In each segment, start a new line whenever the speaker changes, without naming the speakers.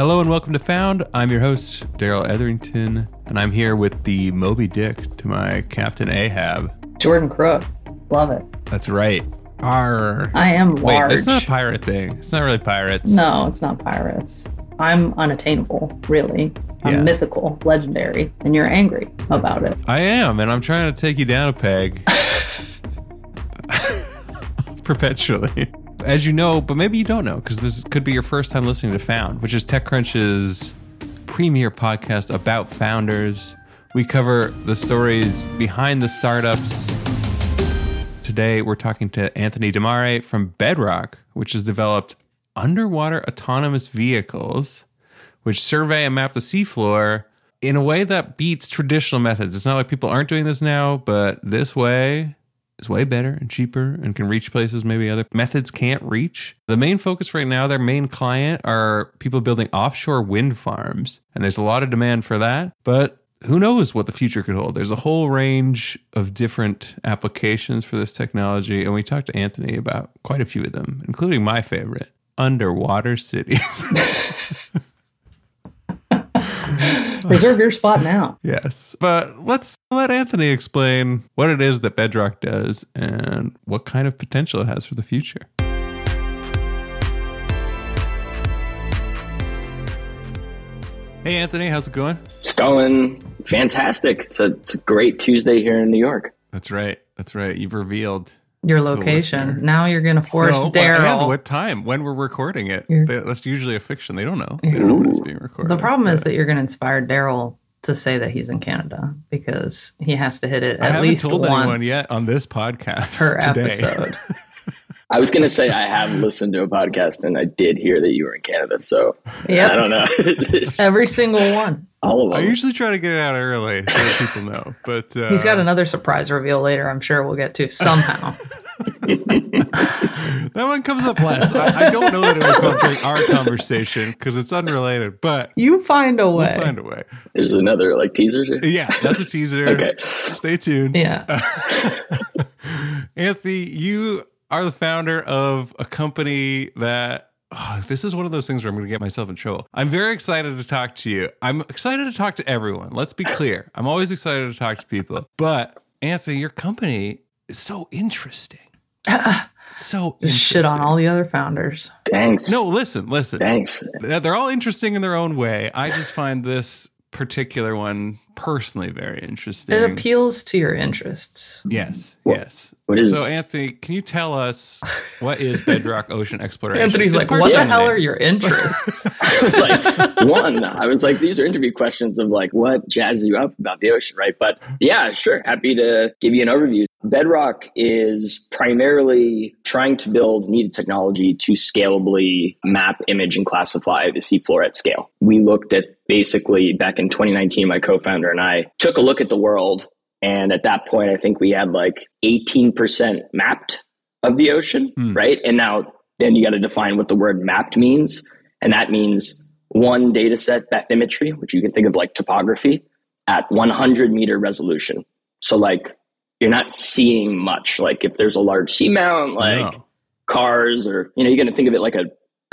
Hello and welcome to Found. I'm your host, Darrell Etherington, and I'm here with the Moby Dick to my Captain Ahab.
Jordan Crook. Love it.
That's right. Our
I am
Wait,
large.
it's not a pirate thing. It's not really pirates.
no, it's not pirates. I'm unattainable, really. I'm
Yeah.
mythical, legendary, and you're angry about it.
I am, and I'm trying to take you down a peg. Perpetually. As you know, but maybe you don't know, because this could be your first time listening to Found, which is TechCrunch's premier podcast about founders. We cover the stories behind the startups. Today, we're talking to Anthony DiMare from Bedrock, which has developed underwater autonomous vehicles which survey and map the seafloor in a way that beats traditional methods. It's not like people aren't doing this now, but this way is way better and cheaper and can reach places maybe other methods can't reach. The main focus right now, their main client are people building offshore wind farms, and there's a lot of demand for that, but who knows what the future could hold? There's a whole range of different applications for this technology, and we talked to Anthony about quite a few of them, including my favorite underwater cities.
Reserve your spot now.
Yes. But let's let Anthony explain what it is that Bedrock does and what kind of potential it has for the future. Hey, Anthony, how's it going?
It's going fantastic. It's a, it's a great Tuesday here in New York.
That's right. That's right. You've revealed
Your location. Now you're going to force
So, and
Darrell.
what time, when we're recording it. They- That's usually a fiction. They don't know. They don't know when it's being recorded.
The problem is that you're going to inspire Darrell to say that he's in Canada because he has to hit it
I
at
haven't
least
told
once
anyone yet on this podcast
per
today.
episode.
I was going to say I have listened to a podcast and I did hear that you were in Canada. So I don't know.
Every single one.
all of them.
I usually try to get it out early so that people know. But uh,
He's got another surprise reveal later, I'm sure we'll get to somehow.
that one comes up last. I, I don't know that it will come during our conversation because it's unrelated, but
you find a way.
we'll find a way.
There's another like teaser.
Yeah, that's a teaser.
Okay.
Stay tuned.
Yeah.
Anthony, you are the founder of a company that oh, this is one of those things where I'm going to get myself in trouble. I'm very excited to talk to you. I'm excited to talk to everyone. Let's be clear. I'm always excited to talk to people. But Anthony, your company is so interesting. So
Just shit on all the other founders.
Thanks.
No, listen, listen.
Thanks.
They're all interesting in their own way. I just find this particular one personally very interesting.
It appeals to your interests.
Yes,
What-
yes.
What is
So, Anthony, can you tell us what is Bedrock Ocean Exploration?
Anthony's
It's
like, what the hell are your interests?
I was like, one, I was like, these are interview questions of like what jazzes you up about the ocean, right? But yeah, sure. Happy to give you an overview. Bedrock is primarily trying to build needed technology to scalably map, image, and classify the seafloor at scale. We looked at basically back in 2019, my co founder and I took a look at the world. And at that point, I think we had like 18% mapped of the ocean,
Hmm.
right? And now then you got to define what the word mapped means. And that means one data set bathymetry, which you can think of like topography, at 100 meter resolution. So, like, you're not seeing much. Like, if there's a large seamount, like
No.
cars, or, you know, you're going to think of it like a,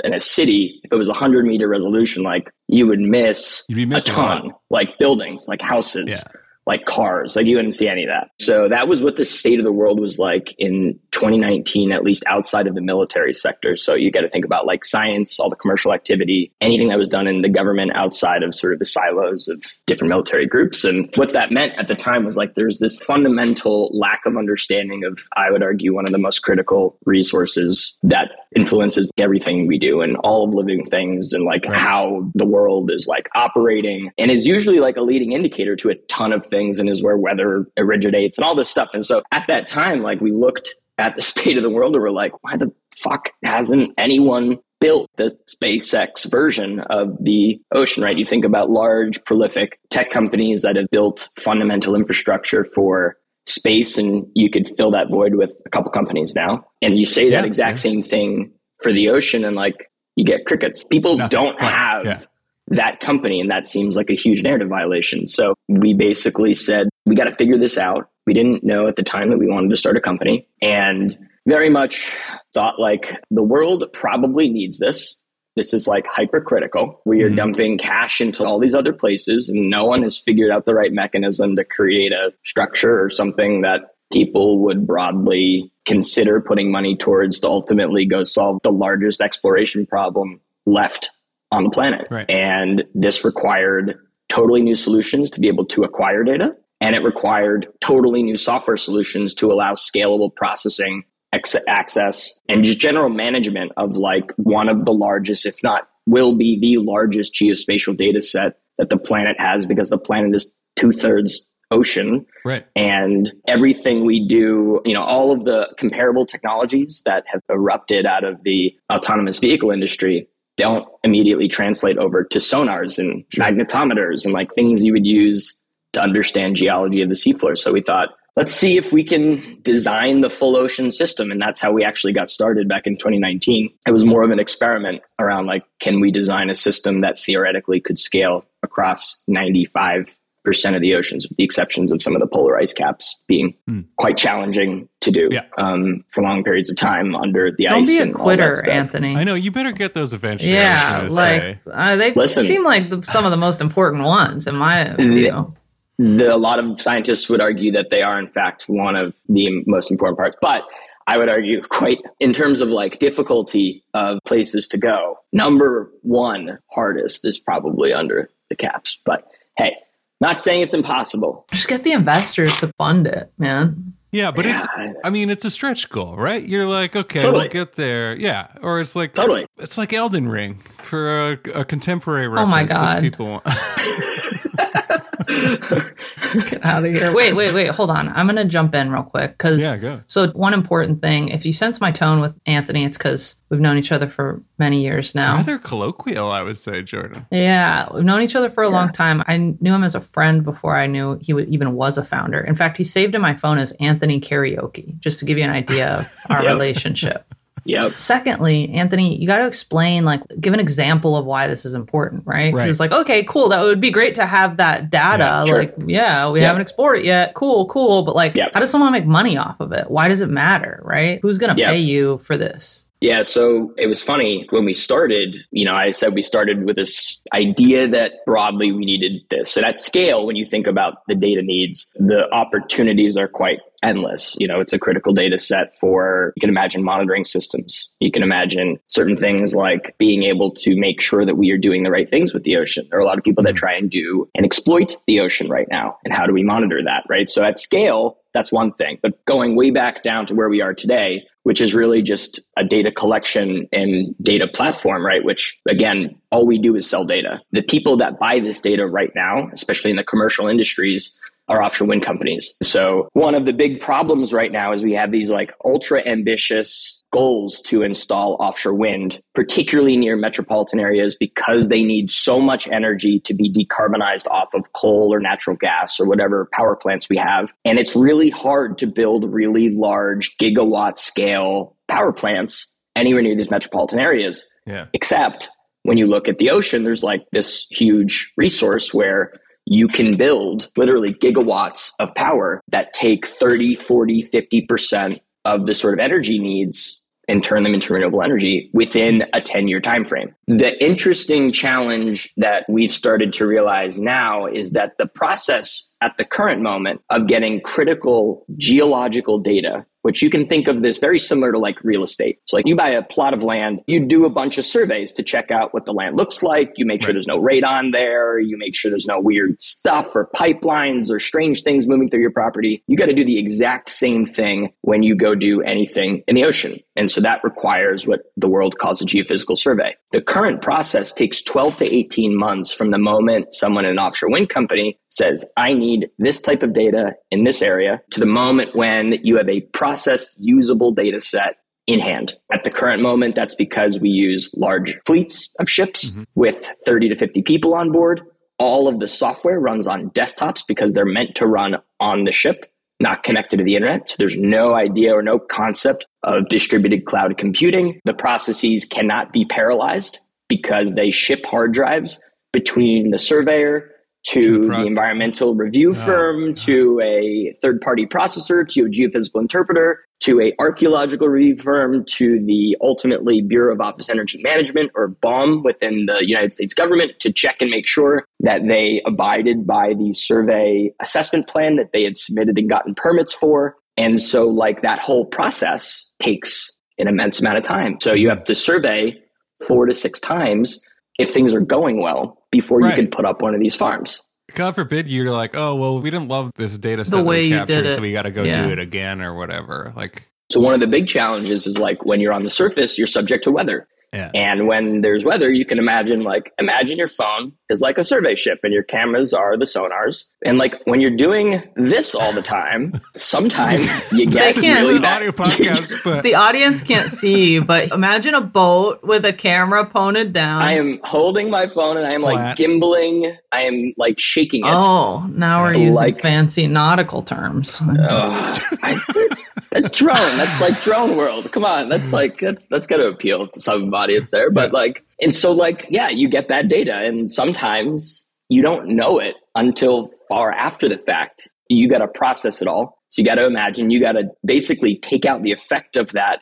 in a city, if it was a 100 meter resolution, like, you would miss a
missing a
ton, like buildings, like houses,
Yeah.
like cars. Like you wouldn't see any of that. So that was what the state of the world was like in 2019, at least outside of the military sector. So you got to think about like science, all the commercial activity, anything that was done in the government outside of sort of the silos of different military groups. And what that meant at the time was like there's this fundamental lack of understanding of, I would argue, one of the most critical resources that influences everything we do and all of living things and like
Right.
how the world is like operating and is usually like a leading indicator to a ton of things and is where weather originates and all this stuff. And so at that time, like we looked at the state of the world and we're like, why the fuck hasn't anyone built the SpaceX version of the ocean, right? You think about large, prolific tech companies that have built fundamental infrastructure for space, and you could fill that void with a couple companies now. And you say that
Yeah,
exact
yeah.
same thing for the ocean, and like you get crickets. People
Nothing.
don't have
Yeah.
that company, and that seems like a huge narrative violation. So we basically said, we got to figure this out. We didn't know at the time that we wanted to start a company, and very much thought like the world probably needs this. this is like hypercritical. We are
Mhm.
dumping cash into all these other places, and no one has figured out the right mechanism to create a structure or something that people would broadly consider putting money towards to ultimately go solve the largest exploration problem left on the planet.
Right.
And this required totally new solutions to be able to acquire data. And it required totally new software solutions to allow scalable processing, ex- access, and just general management of like one of the largest, if not will be the largest geospatial data set that the planet has because the planet is two thirds ocean
Right.
and everything we do, you know, all of the comparable technologies that have erupted out of the autonomous vehicle industry don't immediately translate over to sonars and
Sure.
magnetometers and like things you would use to understand geology of the seafloor. So we thought, let's see if we can design the full ocean system. And that's how we actually got started back in 2019. It was more of an experiment around like, can we design a system that theoretically could scale across 95 percent of the oceans, with the exceptions of some of the polar ice caps being
Hmm.
quite challenging to do
Yeah.
um, for long periods of time under the
Don't
ice.
be a
and
quitter. Anthony.
I know you better get those eventually.
Yeah,
was gonna say.
like uh, they
Listen.
seem like the, some of the most important ones in my view.
The, a lot of scientists would argue that they are, in fact, one of the most important parts. But I would argue, quite in terms of like difficulty of places to go, number one hardest is probably under the caps. But hey, not saying it's impossible.
Just get the investors to fund it, man.
Yeah, but
Yeah.
it's I mean it's a stretch goal, right? You're like, okay,
Totally.
we'll get there. Yeah. Or it's like
Totally.
it's like Elden Ring for a, a contemporary
Oh
reference.
my
if
God.
People want.
Get out of here. Wait, wait, wait. Hold on. I'm going to jump in real quick because.
yeah, go.
So, one important thing, if you sense my tone with Anthony, it's because we've known each other for many years now.
Rather colloquial, I would say, Jordan.
Yeah, we've known each other for a
Yeah.
long time. I knew him as a friend before I knew he w- even was a founder. In fact, he saved in my phone as Anthony Karaoke, just to give you an idea of our
Yep.
relationship.
Yep.
Secondly, Anthony, you got to explain, like, give an example of why this is important, right? Because
Right.
it's like, okay, cool. That would be great to have that data.
Yeah, sure.
Like, yeah, we
Yeah.
haven't explored it yet. Cool, cool. But, like,
Yeah.
how does someone make money off of it? Why does it matter, right? Who's going to pay you for this?
Yeah, so it was funny when we started, you know, I said we started with this idea that broadly we needed this. And at scale, when you think about the data needs, the opportunities are quite endless. You know, it's a critical data set for, you can imagine monitoring systems. You can imagine certain things like being able to make sure that we are doing the right things with the ocean. There are a lot of people that mm-hmm. try and do and exploit the ocean right now. And how do we monitor that, right? So at scale, that's one thing. But going way back down to where we are today, which is really just a data collection and data platform, right? Which again, all we do is sell data. The people that buy this data right now, especially in the commercial industries, are offshore wind companies. So one of the big problems right now is we have these like ultra ambitious goals to install offshore wind, particularly near metropolitan areas because they need so much energy to be decarbonized off of coal or natural gas or whatever power plants we have. And it's really hard to build really large gigawatt scale power plants anywhere near these metropolitan areas
Yeah.
except when you look at the ocean there's like this huge resource where you can build literally gigawatts of power that take 30 40 50% of the sort of energy needs and turn them into renewable energy within a 10 year time frame the interesting challenge that we've started to realize now is that the process at the current moment of getting critical geological data which you can think of this very similar to like real estate. So like you buy a plot of land, you do a bunch of surveys to check out what the land looks like. You make sure
Right.
there's no radon there. You make sure there's no weird stuff or pipelines or strange things moving through your property. You got to do the exact same thing when you go do anything in the ocean. And so that requires what the world calls a geophysical survey. The current process takes 12 to 18 months from the moment someone in an offshore wind company says, I need this type of data in this area to the moment when you have a processed usable data set in hand. At the current moment, that's because we use large fleets of ships
Mhm.
with 30 to 50 people on board. All of the software runs on desktops because they're meant to run on the ship, not connected to the internet. So there's no idea or no concept of distributed cloud computing. The processes cannot be parallelized because they ship hard drives between the surveyor, to,
To the
the, environmental review
Oh,
firm,
God.
to a third party processor, to a geophysical interpreter, to a archaeological review firm, to the ultimately Bureau of Ocean Energy Management or BOEM within the United States government to check and make sure that they abided by the survey assessment plan that they had submitted and gotten permits for. And so, like, that whole process takes an immense amount of time. So, you mm-hmm. have to survey four to six times if things are going well before
Right.
you can put up one of these farms.
God forbid you're like, oh well, we didn't love this data set
The way
we
you
captured,
did it.
so we got to go
Yeah.
do it again or whatever. Like,
So one of the big challenges is like when you're on the surface, you're subject to weather.
Yeah,
And when there's weather, you can imagine like imagine your phone is like a survey ship and your cameras are the sonars. And like when you're doing this all the time, sometimes you get
can't-
really
It's an
bad.
audio podcast, but
The audience can't see, but imagine a boat with a camera pointed down.
I am holding my phone and I am like
Flat.
gimbling. I am like shaking it.
Oh, now we're using
Like-
fancy nautical terms.
Ugh. I, that's, that's drone. That's like drone world. Come on, that's like that's that's got to appeal to some audience there. But like, and so like, yeah, you get bad data, and sometimes you don't know it until far after the fact. You got to process it all. So you got to imagine. You got to basically take out the effect of that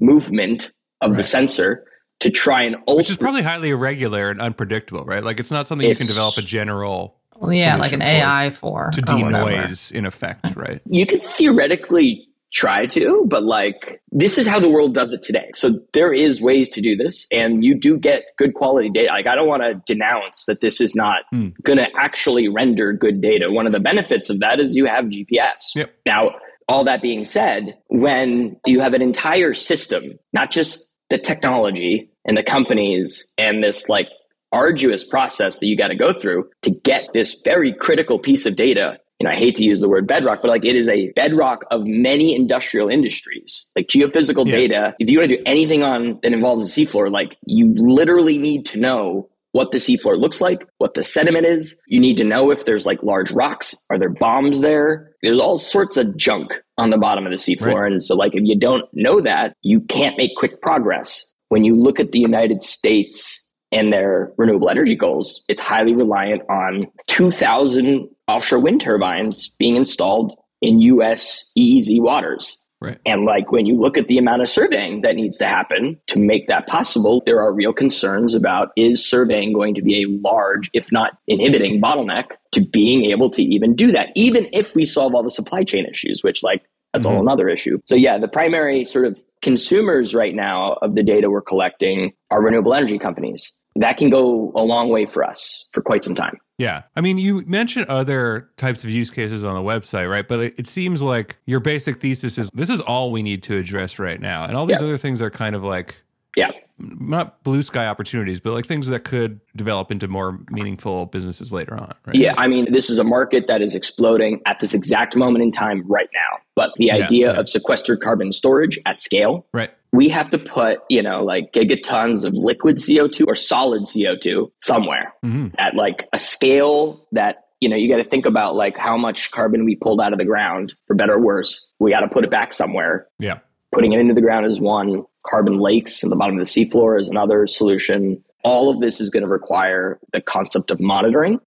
movement of the sensor to try and alter.
which is probably highly irregular and unpredictable, right? Like, it's not something you can develop a general
Well, yeah, like an
solution for
AI for
to denoise in effect, right?
you could theoretically try to, but like this is how the world does it today. So there is ways to do this and you do get good quality data. Like I don't want to denounce that this is not
Hmm.
going to actually render good data. One of the benefits of that is you have GPS.
Yep.
Now, all that being said, when you have an entire system, not just the technology and the companies and this like arduous process that you got to go through to get this very critical piece of data. You know, I hate to use the word bedrock, but like it is a bedrock of many industrial industries. Like geophysical
Yes.
data, if you want to do anything on that involves the seafloor, like you literally need to know what the seafloor looks like, what the sediment is. You need to know if there's like large rocks. Are there bombs there? There's all sorts of junk on the bottom of the seafloor.
Right.
And so, like, if you don't know that, you can't make quick progress. When you look at the United States and their renewable energy goals, it's highly reliant on 2,000 offshore wind turbines being installed in US EEZ waters.
Right.
And like when you look at the amount of surveying that needs to happen to make that possible, there are real concerns about is surveying going to be a large, if not inhibiting bottleneck to being able to even do that, even if we solve all the supply chain issues, which like that's all
Mhm.
another issue. So yeah, the primary sort of consumers right now of the data we're collecting are renewable energy companies. That can go a long way for us for quite some time.
Yeah. I mean, you mentioned other types of use cases on the website, right? But it, it seems like your basic thesis is this is all we need to address right now. And all these
Yeah.
other things are kind of like,
Yeah.
Not blue sky opportunities, but like things that could develop into more meaningful businesses later on, right?
Yeah, I mean, this is a market that is exploding at this exact moment in time right now. But the idea
yeah.
of sequestered carbon storage at scale,
Right.
we have to put, you know, like gigatons of liquid CO2 or solid CO2 somewhere
hmm
at like a scale that, you know, you got to think about like how much carbon we pulled out of the ground, for better or worse. We got to put it back somewhere.
Yeah.
Putting it into the ground is one, carbon lakes in the bottom of the seafloor is another solution. All of this is going to require the concept of monitoring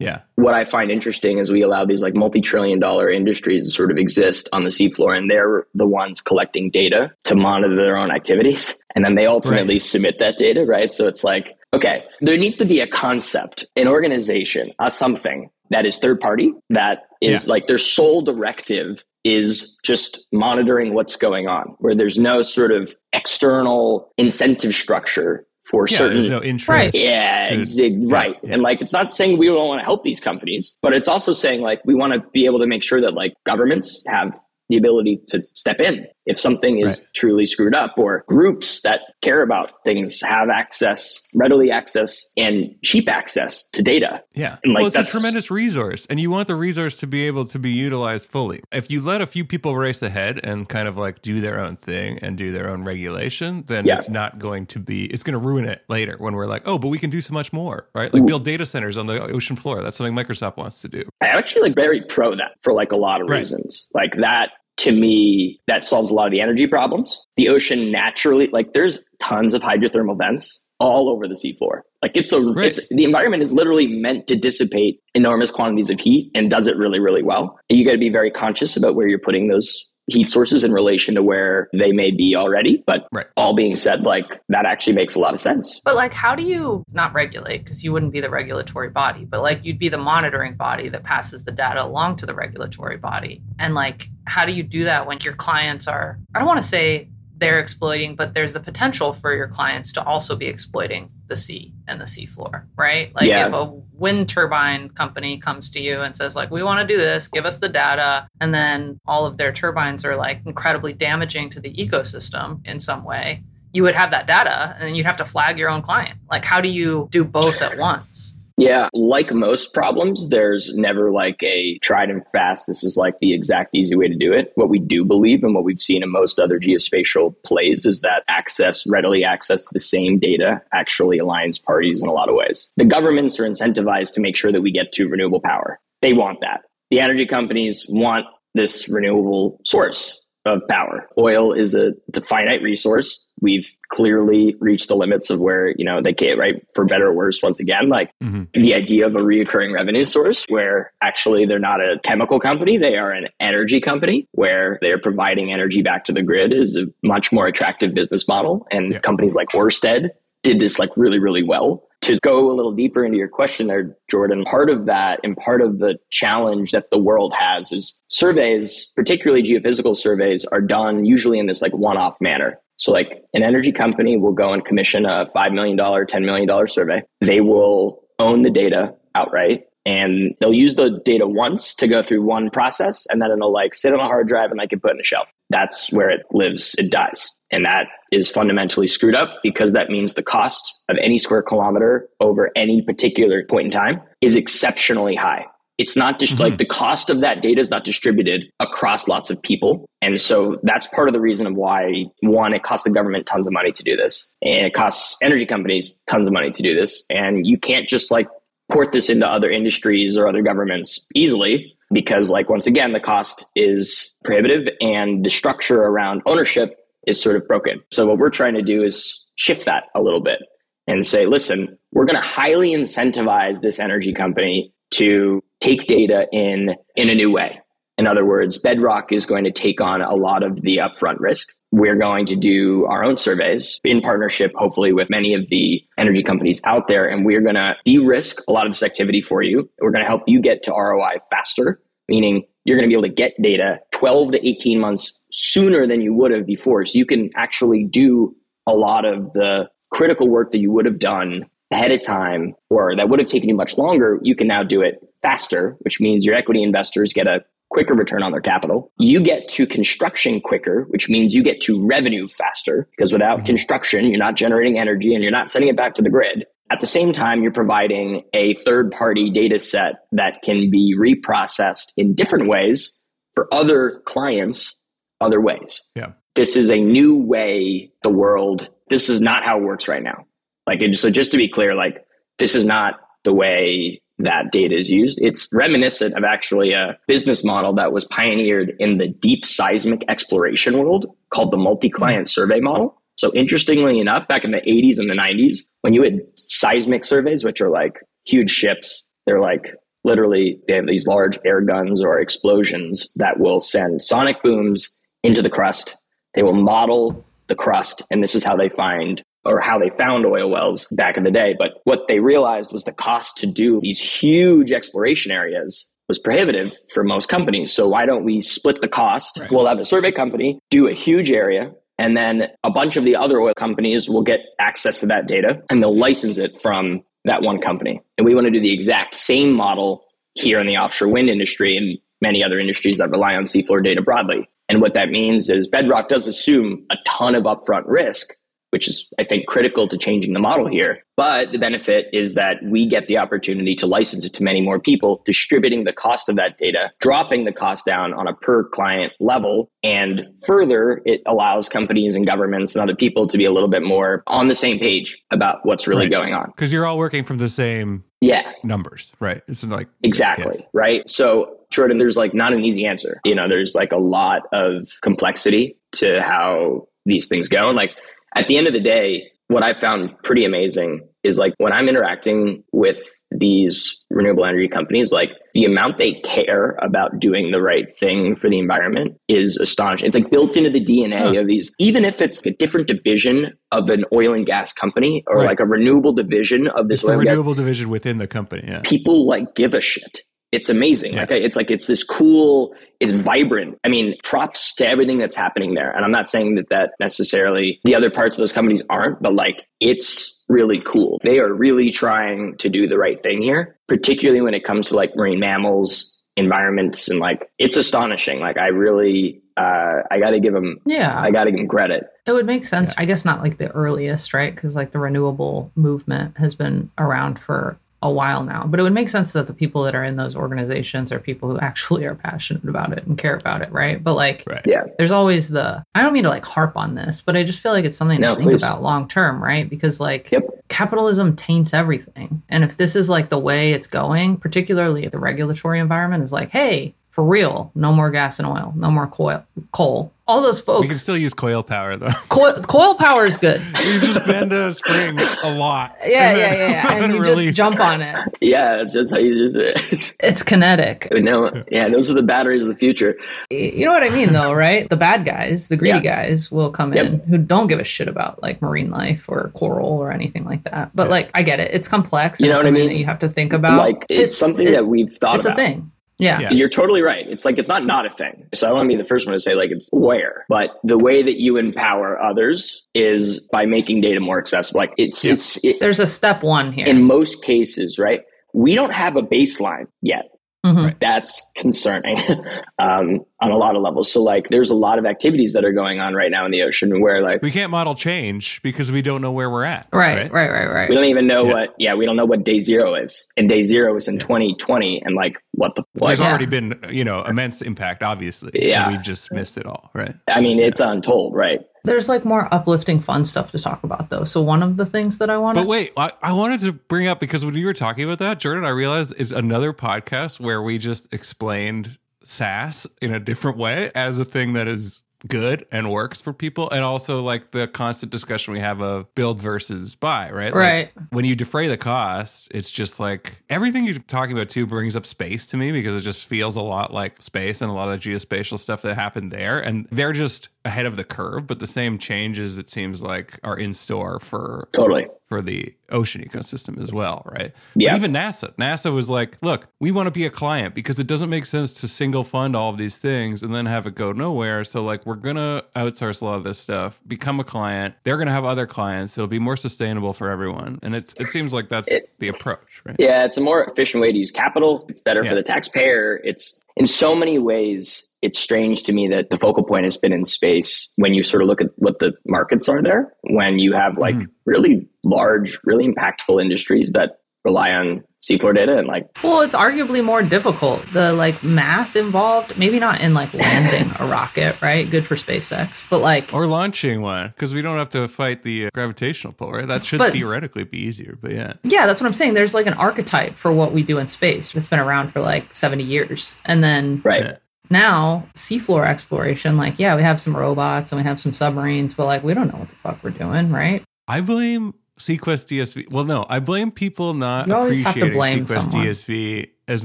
Yeah.
what I find interesting is we allow these like multi-trillion dollar industries to sort of exist on the seafloor and they're the ones collecting data to monitor their own activities. And then they ultimately
Right.
submit that data, right? So it's like, okay, there needs to be a concept, an organization, a something that is third party, that is
Yeah.
like their sole directive is just monitoring what's going on, where there's no sort of external incentive structure for
Yeah.
certain
There's no interest.
Right.
yeah,
to-
exa- right.
yeah.
And like, it's not saying we don't want to help these companies, but it's also saying like we want to be able to make sure that like governments have the ability to step in if something is
Right.
truly screwed up or groups that care about things have access readily access and cheap access to data
Yeah.
And, like,
well, it's a tremendous resource, and you want the resource to be able to be utilized fully. If you let a few people race ahead and kind of like do their own thing and do their own regulation, then
Yeah.
it's not going to be, it's going to ruin it later when we're like, oh, but we can do so much more, right? Like build data centers on the ocean floor. That's something Microsoft wants to do.
i actually like very pro that for like a lot of
Right.
reasons like that to me that solves a lot of the energy problems the ocean naturally like there's tons of hydrothermal vents all over the seafloor. Like it's a,
Right.
it's the environment is literally meant to dissipate enormous quantities of heat and does it really, really well. And you got to be very conscious about where you're putting those heat sources in relation to where they may be already. But
Right.
all being said, like that actually makes a lot of sense.
But like, how do you not regulate? Because you wouldn't be the regulatory body, but like you'd be the monitoring body that passes the data along to the regulatory body. And like, how do you do that when your clients are, I don't want to say they're exploiting, but there's the potential for your clients to also be exploiting the sea and the seafloor, right? Like
Yeah.
if a wind turbine company comes to you and says like, we want to do this, give us the data, and then all of their turbines are like incredibly damaging to the ecosystem in some way, you would have that data and then you'd have to flag your own client. Like, how do you do both at once?
Yeah, like most problems, there's never like a tried and fast, this is like the exact easy way to do it. What we do believe and what we've seen in most other geospatial plays is that access, readily access to the same data actually aligns parties in a lot of ways. The governments are incentivized to make sure that we get to renewable power. They want that. The energy companies want this renewable source of power. Oil is a, a finite resource. We've clearly reached the limits of where, you know, they can't, right? For better or worse, once again, like
Mhm.
the idea of a reoccurring revenue source where actually they're not a chemical company, they are an energy company where they're providing energy back to the grid is a much more attractive business model. And
Yeah.
companies like Orsted did this like really, really well. To go a little deeper into your question there, Jordan, part of that and part of the challenge that the world has is surveys, particularly geophysical surveys, are done usually in this like one off manner. So, like an energy company will go and commission a $5 million, $10 million survey. They will own the data outright and they'll use the data once to go through one process and then it'll like sit on a hard drive and like get put in a shelf. That's where it lives, it dies. And that is fundamentally screwed up because that means the cost of any square kilometer over any particular point in time is exceptionally high. It's not just
Mhm.
like the cost of that data is not distributed across lots of people. And so that's part of the reason of why one, it costs the government tons of money to do this and it costs energy companies tons of money to do this. And you can't just like port this into other industries or other governments easily because like once again the cost is prohibitive and the structure around ownership is sort of broken so what we're trying to do is shift that a little bit and say listen we're going to highly incentivize this energy company to take data in in a new way in other words bedrock is going to take on a lot of the upfront risk we're going to do our own surveys in partnership, hopefully, with many of the energy companies out there. And we're going to de risk a lot of this activity for you. We're going to help you get to ROI faster, meaning you're going to be able to get data 12 to 18 months sooner than you would have before. So you can actually do a lot of the critical work that you would have done ahead of time or that would have taken you much longer. You can now do it faster, which means your equity investors get a quicker return on their capital. You get to construction quicker, which means you get to revenue faster because without mm-hmm. construction, you're not generating energy and you're not sending it back to the grid. At the same time, you're providing a third party data set that can be reprocessed in different ways for other clients, other ways.
Yeah.
This is a new way the world, this is not how it works right now. Like, it, so just to be clear, like, this is not the way that data is used. It's reminiscent of actually a business model that was pioneered in the deep seismic exploration world called the multi client hmm. survey model. So, interestingly enough, back in the 80s and the 90s, when you had seismic surveys, which are like huge ships, they're like literally, they have these large air guns or explosions that will send sonic booms into the crust. They will model the crust, and this is how they find or how they found oil wells back in the day. But what they realized was the cost to do these huge exploration areas was prohibitive for most companies. So why don't we split the cost?
Right.
We'll have a survey company do a huge area and then a bunch of the other oil companies will get access to that data and they'll license it from that one company. And we want to do the exact same model here in the offshore wind industry and many other industries that rely on seafloor data broadly. And what that means is Bedrock does assume a ton of upfront risk, which is, I think, critical to changing the model here. But the benefit is that we get the opportunity to license it to many more people, distributing the cost of that data, dropping the cost down on a per client level. And further, it allows companies and governments and other people to be a little bit more on the same page about what's really
Right.
going on.
Because you're all working from the same
Yeah,
numbers, right? It's like
Exactly.
Yes.
Right. So, Jordan, there's like not an easy answer. You know, there's like a lot of complexity to how these things go. And like at the end of the day, what I found pretty amazing is like when I'm interacting with these renewable energy companies, like the amount they care about doing the right thing for the environment is astonishing. It's like built into the DNA huh. of these, even if it's a different division of an oil and gas company or right. like a renewable division of this
it's the renewable gas, division within the company. Yeah.
People like give a shit. It's amazing. Yeah. Like it's like it's this cool, it's vibrant. I mean, props to everything that's happening there. And I'm not saying that that necessarily the other parts of those companies aren't, but like it's really cool. They are really trying to do the right thing here, particularly when it comes to like marine mammals, environments, and like it's astonishing. Like I really, uh, I got to give them,
yeah,
I got to give them credit.
It would make sense. Yeah. I guess not like the earliest, right? Because like the renewable movement has been around for a while now. But it would make sense that the people that are in those organizations are people who actually are passionate about it and care about it, right? But like,
right. yeah,
there's always the. I don't mean to like harp on this, but I just feel like it's something no, to think please. about long term, right? Because like, yep. capitalism taints everything, and if this is like the way it's going, particularly if the regulatory environment is like, hey, for real, no more gas and oil, no more coal, coal all those folks. We
can still use coil power though.
Coil, coil power is good.
you just bend a spring a lot.
Yeah, yeah, yeah, yeah, and you release. just jump on it.
Yeah, it's just how you do
it. it's kinetic.
No, yeah, those are the batteries of the future.
You know what I mean, though, right? The bad guys, the greedy yeah. guys, will come yep. in who don't give a shit about like marine life or coral or anything like that. But yeah. like, I get it. It's complex. You know what I mean? That you have to think about.
Like, it's, it's something it, that we've thought. About.
It's
about.
a thing. Yeah. yeah.
You're totally right. It's like it's not not a thing. So I want to be the first one to say like it's where. but the way that you empower others is by making data more accessible. Like it's yeah. it's it,
there's a step one here.
In most cases, right? We don't have a baseline yet. Mm-hmm. That's concerning um, on a lot of levels. So, like, there's a lot of activities that are going on right now in the ocean where, like,
we can't model change because we don't know where we're at.
Right, right, right, right. right.
We don't even know yeah. what. Yeah, we don't know what day zero is, and day zero is in 2020, and like, what the?
What? There's yeah. already been, you know, immense impact, obviously. Yeah, we've just missed it all. Right.
I mean, it's untold, right?
There's like more uplifting, fun stuff to talk about, though. So one of the things that I want,
but wait, I, I wanted to bring up because when you were talking about that, Jordan, I realized is another podcast where we just explained SaaS in a different way as a thing that is good and works for people and also like the constant discussion we have of build versus buy right?
Right.
like, when you defray the cost it's just like everything you're talking about too brings up space to me because it just feels a lot like space and a lot of geospatial stuff that happened there and they're just ahead of the curve, but the same changes it seems like are in store for
totally
for the ocean ecosystem as well, right?
Yeah.
But even NASA, NASA was like, look, we want to be a client because it doesn't make sense to single fund all of these things and then have it go nowhere. So like, we're gonna outsource a lot of this stuff, become a client. They're gonna have other clients. It'll be more sustainable for everyone, and it's it seems like that's it, the approach, right?
Yeah, it's a more efficient way to use capital. It's better yeah. for the taxpayer. It's in so many ways it's strange to me that the focal point has been in space when you sort of look at what the markets are there, when you have like mm. really large, really impactful industries that rely on seafloor data and like
well it's arguably more difficult. The like math involved maybe not in like landing a rocket right? Good for spacex but like
or launching one because we don't have to fight the uh, gravitational pull right? That should but, theoretically be easier but yeah.
Yeah that's what i'm saying. There's like an archetype for what we do in space it's been around for like 70 years. And then
right. Yeah.
now seafloor exploration like yeah we have some robots and we have some submarines but like we don't know what the fuck we're doing right?
I blame sequest dsv well no i blame people not you appreciating sequest someone. dsv as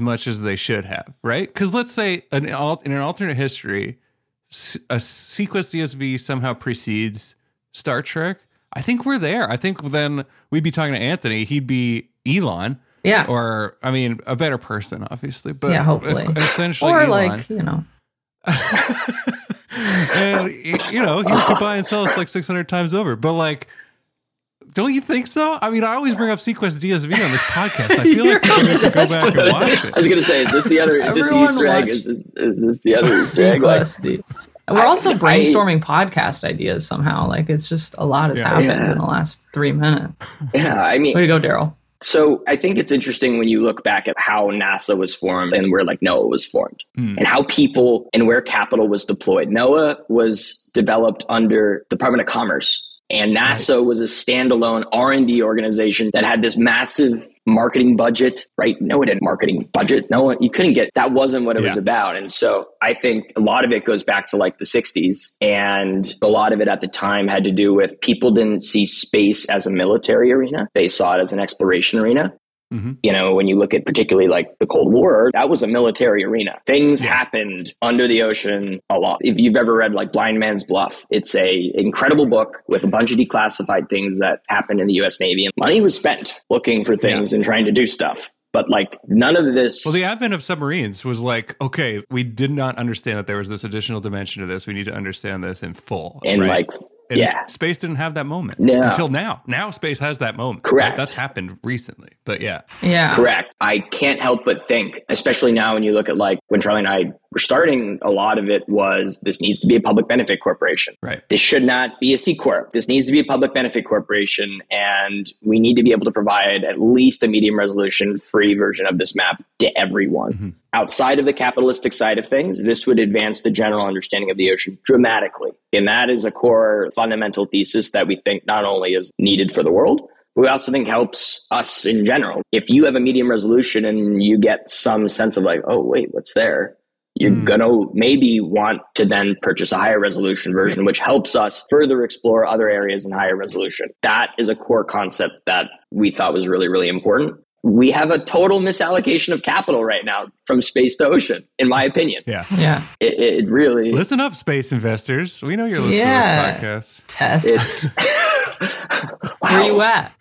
much as they should have right because let's say an, in an alternate history a sequest dsv somehow precedes star trek i think we're there i think then we'd be talking to anthony he'd be elon
yeah.
Or I mean, a better person, obviously. But
yeah, hopefully.
Essentially,
or
Elon.
like you know.
and you know, he could buy and sell us like six hundred times over. But like, don't you think so? I mean, I always bring up seaQuest DSV on this podcast. I feel like people need to go back and watch it.
I was going to say, is this the other? Is this the Easter egg? Is this, is this the other Easter egg? Like,
and we're also I, brainstorming I, podcast ideas somehow. Like it's just a lot has yeah, happened yeah. in the last three minutes.
Yeah, I mean,
way to go, Darrell.
So I think it's interesting when you look back at how NASA was formed and where like NOAA was formed mm. and how people and where capital was deployed. NOAA was developed under Department of Commerce and NASA was a standalone R&D organization that had this massive marketing budget, right? No one had marketing budget. No one, you couldn't get, that wasn't what it yeah. was about. And so I think a lot of it goes back to like the 60s. And a lot of it at the time had to do with people didn't see space as a military arena. They saw it as an exploration arena. Mm-hmm. You know, when you look at particularly like the Cold War, that was a military arena. Things yes. happened under the ocean a lot. If you've ever read like Blind Man's Bluff, it's a incredible book with a bunch of declassified things that happened in the US Navy and money was spent looking for things yeah. and trying to do stuff. But like none of this.
Well, the advent of submarines was like, okay, we did not understand that there was this additional dimension to this. We need to understand this in full.
And right? like
and
yeah.
space didn't have that moment
no.
until now. Now space has that moment.
Correct.
Right? That's happened recently. But yeah.
Yeah.
Correct. I can't help but think, especially now when you look at like when Charlie and I were starting, a lot of it was this needs to be a public benefit corporation.
Right.
This should not be a C Corp. This needs to be a public benefit corporation. And we need to be able to provide at least a medium resolution free version of this map to everyone. Mm-hmm outside of the capitalistic side of things, this would advance the general understanding of the ocean dramatically. And that is a core fundamental thesis that we think not only is needed for the world, but we also think helps us in general. If you have a medium resolution and you get some sense of like, oh, wait, what's there? You're mm. going to maybe want to then purchase a higher resolution version, which helps us further explore other areas in higher resolution. That is a core concept that we thought was really, really important we have a total misallocation of capital right now from space to ocean, in my opinion.
Yeah.
Yeah.
It, it really.
Listen up, space investors. We know you're listening yeah. to this podcast.
Tess. wow. Where are you at?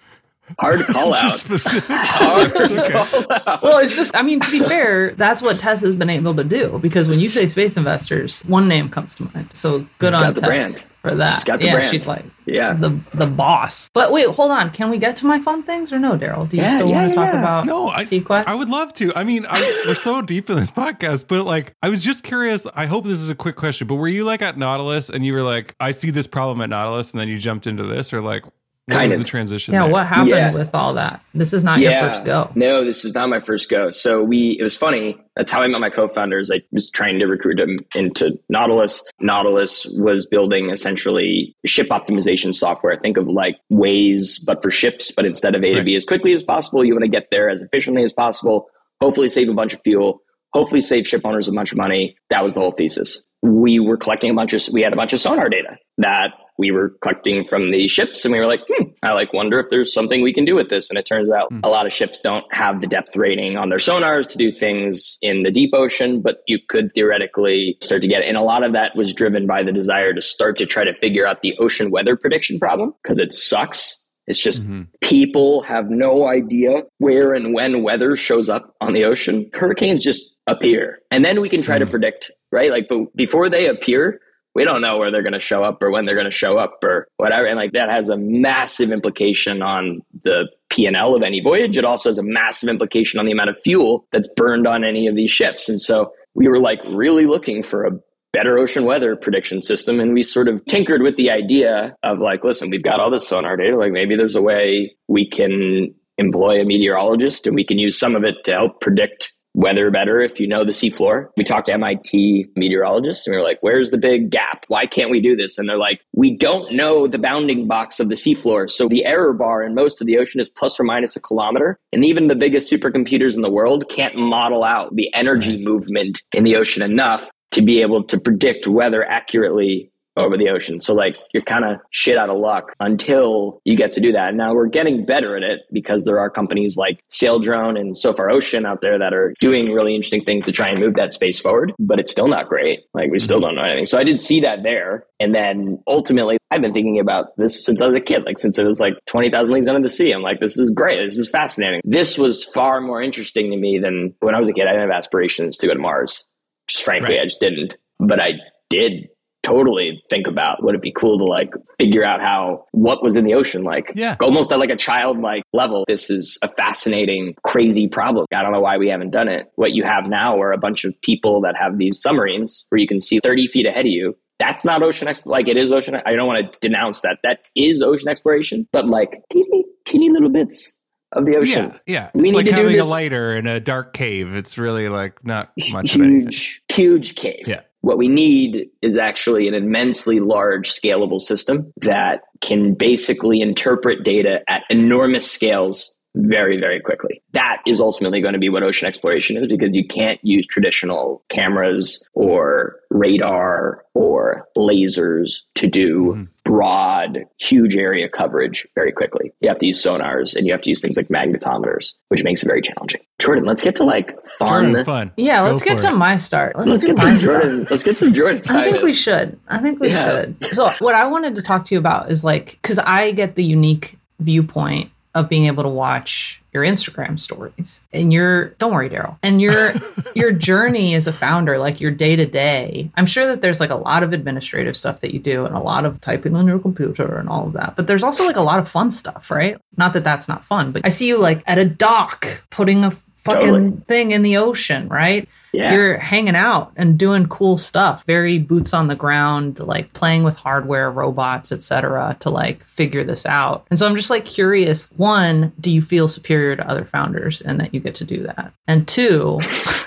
Hard call out.
Specific. Hard to call out. Well, it's just, I mean, to be fair, that's what Tess has been able to do because when you say space investors, one name comes to mind. So good on Tess. Brand for that. She's got the yeah, brand. she's like
yeah
the the boss. But wait, hold on. Can we get to my fun things or no, Darrell? Do you yeah, still yeah, want to talk about
no I,
seaQuest?
I would love to. I mean, I, we're so deep in this podcast, but like, I was just curious. I hope this is a quick question, but were you like at Nautilus and you were like, I see this problem at Nautilus, and then you jumped into this, or like, what kind was of. the transition?
Yeah,
there?
what happened yeah. with all that? This is not yeah. your first go.
No, this is not my first go. So we, it was funny. That's how I met my co-founders. I was trying to recruit them into Nautilus. Nautilus was building essentially ship optimization software. Think of like Waze, but for ships. But instead of A right. to B as quickly as possible, you want to get there as efficiently as possible. Hopefully, save a bunch of fuel. Hopefully, save ship owners a bunch of money. That was the whole thesis. We were collecting a bunch of. We had a bunch of sonar data that we were collecting from the ships and we were like, hmm, I like wonder if there's something we can do with this. And it turns out mm. a lot of ships don't have the depth rating on their sonars to do things in the deep ocean, but you could theoretically start to get it. And a lot of that was driven by the desire to start to try to figure out the ocean weather prediction problem because it sucks. It's just mm-hmm. people have no idea where and when weather shows up on the ocean. Hurricanes just appear. And then we can try mm. to predict, right? Like, but before they appear, we don't know where they're going to show up or when they're going to show up or whatever. And like that has a massive implication on the P&L of any voyage. It also has a massive implication on the amount of fuel that's burned on any of these ships. And so we were like really looking for a better ocean weather prediction system. And we sort of tinkered with the idea of like, listen, we've got all this sonar data. Like maybe there's a way we can employ a meteorologist and we can use some of it to help predict weather better if you know the seafloor. We talked to MIT meteorologists and we were like, where's the big gap? Why can't we do this? And they're like, we don't know the bounding box of the seafloor. So the error bar in most of the ocean is plus or minus a kilometer. And even the biggest supercomputers in the world can't model out the energy movement in the ocean enough to be able to predict weather accurately over the ocean. So like you're kind of shit out of luck until you get to do that. And now we're getting better at it because there are companies like Saildrone and Sofar Ocean out there that are doing really interesting things to try and move that space forward, but it's still not great. Like we still mm-hmm. don't know anything. So I did see that there. And then ultimately I've been thinking about this since I was a kid, like since it was like 20,000 leagues under the sea. I'm like, this is great. This is fascinating. This was far more interesting to me than when I was a kid. I didn't have aspirations to go to Mars. Just frankly, right. I just didn't. But I did totally think about would it be cool to like figure out how what was in the ocean like
yeah
almost at like a childlike level this is a fascinating crazy problem i don't know why we haven't done it what you have now are a bunch of people that have these submarines where you can see 30 feet ahead of you that's not ocean exp- like it is ocean i don't want to denounce that that is ocean exploration but like teeny teeny little bits of the ocean.
Yeah, yeah. We it's need like having a lighter in a dark cave. It's really like not much
huge, huge cave.
Yeah,
What we need is actually an immensely large, scalable system that can basically interpret data at enormous scales very, very quickly. That is ultimately going to be what ocean exploration is because you can't use traditional cameras or radar or lasers to do mm-hmm. broad, huge area coverage very quickly. You have to use sonars and you have to use things like magnetometers, which makes it very challenging. Jordan, let's get to like fun.
Jordan, fun.
Yeah, let's Go get to it. my start. Let's,
let's get some Jordan. Let's get some Jordan.
I think we should. I think we yeah. should. So, what I wanted to talk to you about is like, because I get the unique viewpoint of being able to watch your Instagram stories. And your don't worry Darrell. And your your journey as a founder like your day to day I'm sure that there's like a lot of administrative stuff that you do and a lot of typing on your computer and all of that. But there's also like a lot of fun stuff right? Not that that's not fun but I see you like at a dock putting a fucking totally. thing in the ocean, right?
Yeah.
You're hanging out and doing cool stuff, very boots on the ground, like playing with hardware, robots, etc., to like figure this out. And so I'm just like curious, one, do you feel superior to other founders and that you get to do that? And two,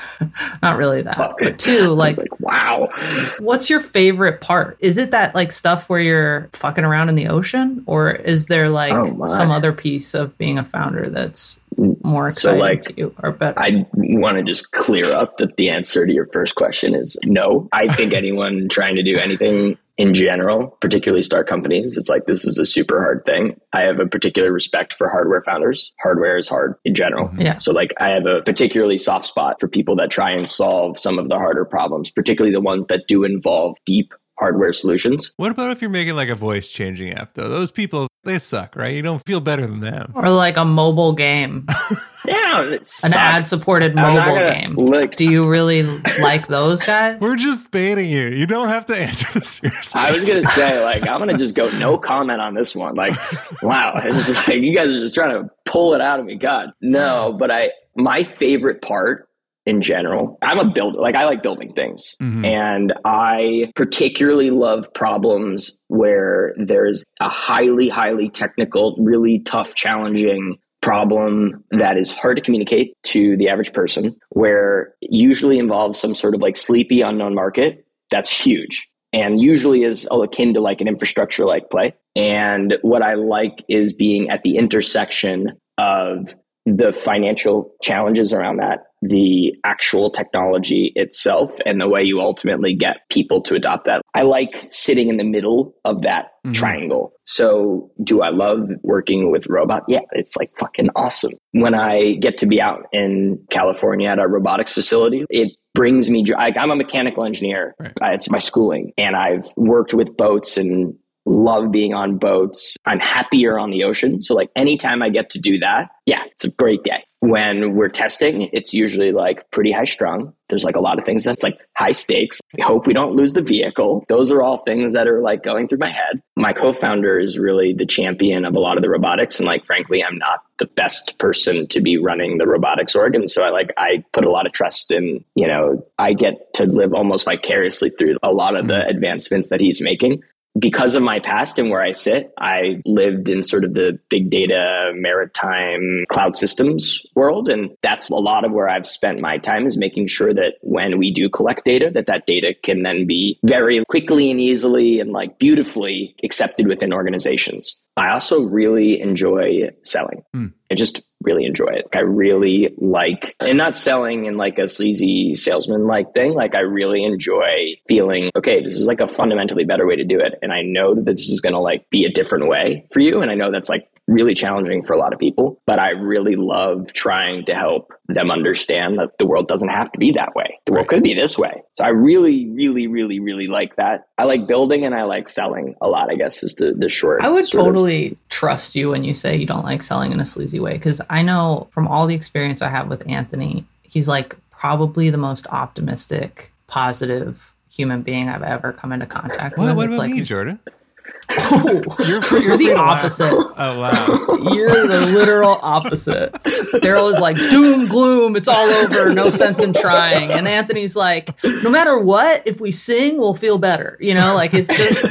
not really that, but two, like,
like, wow.
What's your favorite part? Is it that like stuff where you're fucking around in the ocean or is there like oh some other piece of being a founder that's more exciting so like, to you or better?
I want to just clear up that the answer to your first question is no. I think anyone trying to do anything in general, particularly start companies, it's like this is a super hard thing. I have a particular respect for hardware founders. Hardware is hard in general.
Mm-hmm. Yeah.
So like I have a particularly soft spot for people that try and solve some of the harder problems, particularly the ones that do involve deep hardware solutions.
What about if you're making like a voice changing app though? Those people they suck, right? You don't feel better than them.
Or like a mobile game.
yeah,
an ad supported mobile game. Look, Do you really like those guys?
We're just baiting you. You don't have to answer this seriously.
I was gonna say, like, I'm gonna just go no comment on this one. Like, wow, it's just like you guys are just trying to pull it out of me. God, no. But I, my favorite part in general. I'm a builder. Like I like building things. Mm-hmm. And I particularly love problems where there's a highly, highly technical, really tough, challenging problem that is hard to communicate to the average person, where usually involves some sort of like sleepy unknown market. That's huge. And usually is akin to like an infrastructure like play. And what I like is being at the intersection of the financial challenges around that, the actual technology itself, and the way you ultimately get people to adopt that. I like sitting in the middle of that mm-hmm. triangle. So, do I love working with robot? Yeah, it's like fucking awesome. When I get to be out in California at a robotics facility, it brings me joy. I'm a mechanical engineer. Right. Uh, it's my schooling, and I've worked with boats and love being on boats. I'm happier on the ocean. So like anytime I get to do that, yeah, it's a great day. When we're testing, it's usually like pretty high strung. There's like a lot of things that's like high stakes. We hope we don't lose the vehicle. Those are all things that are like going through my head. My co-founder is really the champion of a lot of the robotics. And like, frankly, I'm not the best person to be running the robotics org. And so I like, I put a lot of trust in, you know, I get to live almost vicariously through a lot of the advancements that he's making because of my past and where I sit, I lived in sort of the big data, maritime cloud systems world. And that's a lot of where I've spent my time is making sure that when we do collect data, that that data can then be very quickly and easily and like beautifully accepted within organizations. I also really enjoy selling. Mm. I just really enjoy it. I really like, and not selling in like a sleazy salesman like thing. Like I really enjoy feeling, okay, this is like a fundamentally better way to do it. And I know that this is going to like be a different way for you. And I know that's like really challenging for a lot of people, but I really love trying to help them understand that the world doesn't have to be that way. The world could be this way. So I really, really, really, really like that. I like building and I like selling a lot, I guess is the, the short.
I would totally of. trust you when you say you don't like selling in a sleazy way. Cause I know from all the experience I have with Anthony, he's like probably the most optimistic, positive human being I've ever come into contact
with.
What
about
like,
me, Jordan?
Oh, you're, you're, you're the opposite.
Oh wow!
You're the literal opposite. Darrell is like doom gloom. It's all over. No sense in trying. And Anthony's like, no matter what, if we sing, we'll feel better. You know, like it's just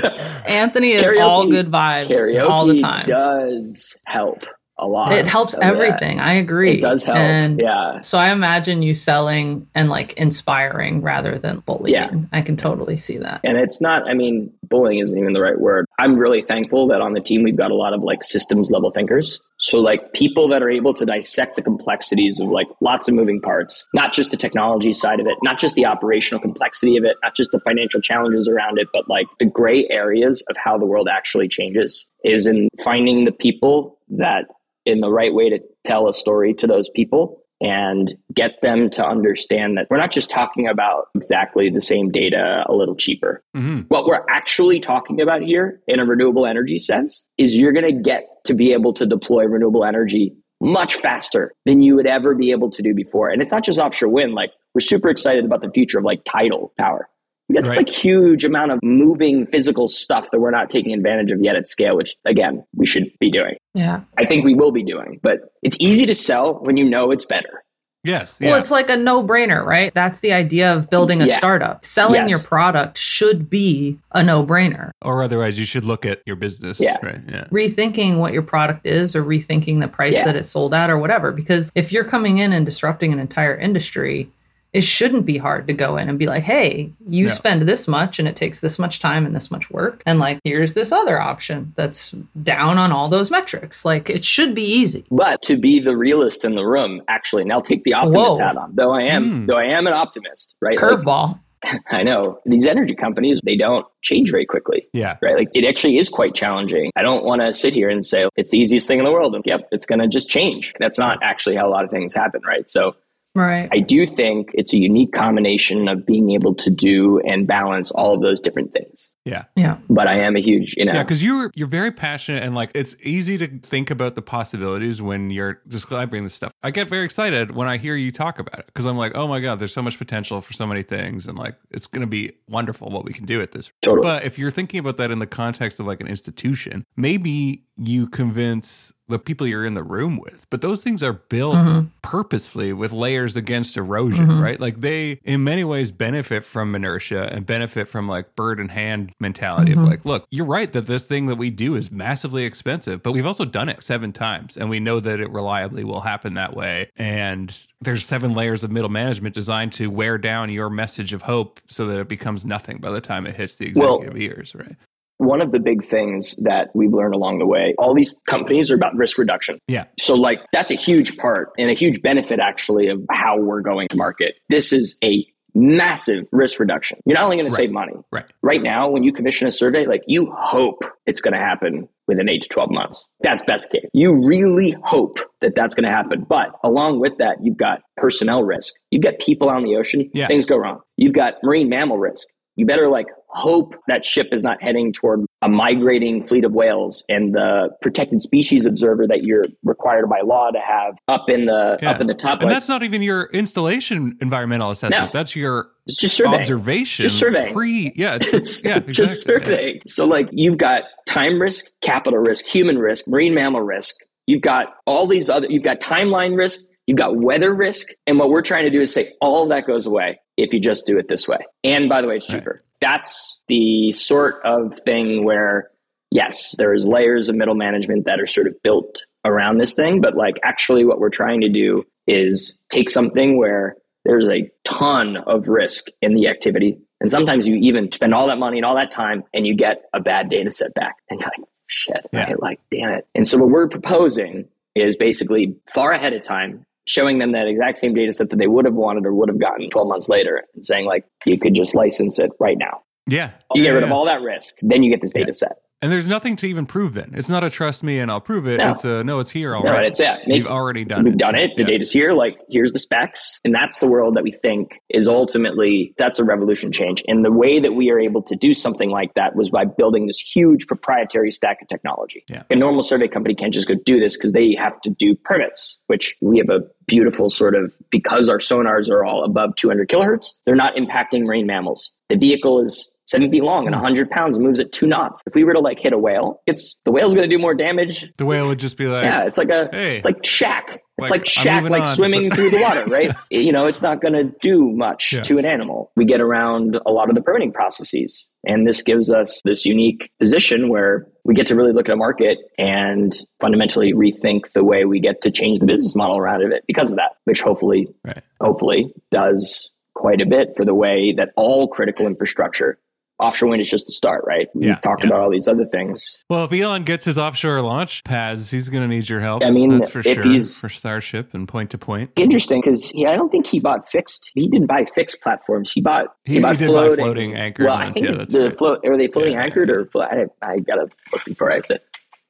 Anthony is karaoke, all good vibes all the time.
Does help a lot.
It helps
of that.
everything. I agree.
It does help.
And
yeah.
so I imagine you selling and like inspiring rather than bullying.
Yeah.
I can totally see that.
And it's not, I mean, bullying isn't even the right word. I'm really thankful that on the team we've got a lot of like systems level thinkers. So, like people that are able to dissect the complexities of like lots of moving parts, not just the technology side of it, not just the operational complexity of it, not just the financial challenges around it, but like the gray areas of how the world actually changes is in finding the people that in the right way to tell a story to those people and get them to understand that we're not just talking about exactly the same data a little cheaper.
hmm
What we're actually talking about here in a renewable energy sense is you're going to get to be able to deploy renewable energy much faster than you would ever be able to do before. And it's not just offshore wind. Like we're super excited about the future of like tidal power. We got
Right.
like huge amount of moving physical stuff that we're not taking advantage of yet at scale, which again, we should be doing.
Yeah.
I think we will be doing, but it's easy to sell when you know it's better.
Yes.
Well, it's like a no brainer, right? That's the idea of building a
Yeah.
startup. Selling
Yes.
your product should be a no brainer.
or otherwise, you should look at your business.
Yeah.
Right. Yeah.
Rethinking what your product is or rethinking the price
Yeah.
that it's sold at or whatever. Because if you're coming in and disrupting an entire industry, it shouldn't be hard to go in and be like, hey, you
Yeah.
spend this much and it takes this much time and this much work. And like, here's this other option that's down on all those metrics. Like, it should be easy.
But to be the realist in the room, actually, and I'll take the optimist
Whoa.
hat on. Though I am,
Hmm.
though I am an optimist, right? Like,
Curveball.
I know these energy companies, they don't change very quickly.
Yeah.
Right. Like it actually is quite challenging. I don't want to sit here and say it's the easiest thing in the world. And yep, it's going to just change. That's not actually how a lot of things happen. Right. So
Right.
I do think it's a unique combination of being able to do and balance all of those different things.
Yeah.
Yeah.
But I am a huge, you know,
Yeah, because you're you're very passionate and like it's easy to think about the possibilities when you're describing this stuff. I get very excited when I hear you talk about it because I'm like, oh my god, there's so much potential for so many things, and like it's going to be wonderful what we can do at this.
totally.
But if you're thinking about that in the context of like an institution, maybe you convince the people you're in the room with. But those things are built
Mhm.
purposefully with layers against erosion,
Mhm.
right? Like they, in many ways, benefit from inertia and benefit from like bird in hand mentality
Mhm.
of like, look, you're right that this thing that we do is massively expensive, but we've also done it seven times and we know that it reliably will happen that way. And there's seven layers of middle management designed to wear down your message of hope so that it becomes nothing by the time it hits the
Well-
executive ears, right?
One of the big things that we've learned along the way, all these companies are about risk reduction.
Yeah.
So, like, that's a huge part and a huge benefit, actually, of how we're going to market. This is a massive risk reduction. You're not only going
Right.
to save money.
Right.
Right now, when you commission a survey, like, you hope it's going to happen within eight to 12 months. That's best case. You really hope that that's going to happen. But along with that, you've got personnel risk. You've got people on the ocean.
Yeah.
Things go wrong. You've got marine mammal risk. You better like hope that ship is not heading toward a migrating fleet of whales and the protected species observer that you're required by law to have up in the
Yeah.
up in the top.
And
like,
that's not even your installation environmental assessment.
No.
That's your
it's just surveying.
observation.
Just surveying.
Pre, yeah, it's, yeah,
it's just
exactly.
surveying. So like you've got time risk, capital risk, human risk, marine mammal risk. You've got all these other. You've got timeline risk. You've got weather risk. And what we're trying to do is say all that goes away if you just do it this way. And by the way, it's cheaper. That's the sort of thing where yes, there's layers of middle management that are sort of built around this thing, but like actually what we're trying to do is take something where there's a ton of risk in the activity. And sometimes you even spend all that money and all that time and you get a bad data set back. And you're like, shit,
Yeah.
right? Like, damn it. And so what we're proposing is basically far ahead of time, showing them that exact same data set that they would have wanted or would have gotten 12 months later and saying, like, you could just license it right now.
Yeah.
You
yeah,
get rid of all that risk, then you get this
Yeah.
data set.
And there's nothing to even prove then. It's not a trust me and I'll prove it.
No.
It's a no, it's here
No,
already.
it's yeah.
You've already done it.
We've
it.
done it. The
Yeah.
data's here. Like, here's the specs. And that's the world that we think is ultimately, that's a revolution change. And the way that we are able to do something like that was by building this huge proprietary stack of technology.
Yeah.
A normal survey company can't just go do this because they have to do permits, which we have a beautiful sort of, because our sonars are all above 200 kilohertz, they're not impacting marine mammals. The vehicle is seven feet long and 100 pounds and moves at two knots. If we were to like hit a whale, it's the whale's going to do more damage
The whale would just be like,
yeah, it's like a
hey.
it's like Shaq. It's
Like,
like, Shaq, like
on,
swimming
but-
through the water, right? you know, it's not going to do much
Yeah.
to an animal. We get around a lot of the permitting processes, and this gives us this unique position where we get to really look at a market and fundamentally rethink the way we get to change the business model around it because of that, which hopefully,
Right.
hopefully does quite a bit for the way that all critical infrastructure offshore wind is just the start, right? We've
Yeah,
talked
yeah.
about all these other things.
Well, if Elon gets his offshore launch pads, he's going to need your help.
I mean,
that's for
if
sure.
he's-
For Starship and point to point.
Interesting because yeah, I don't think he bought fixed. He didn't buy fixed platforms. He bought
He-
bought
he did buy floating anchored
Well, I think
Yeah,
it's the
right.
float. Are they floating
Yeah.
anchored or float? I, I gotta look before I say.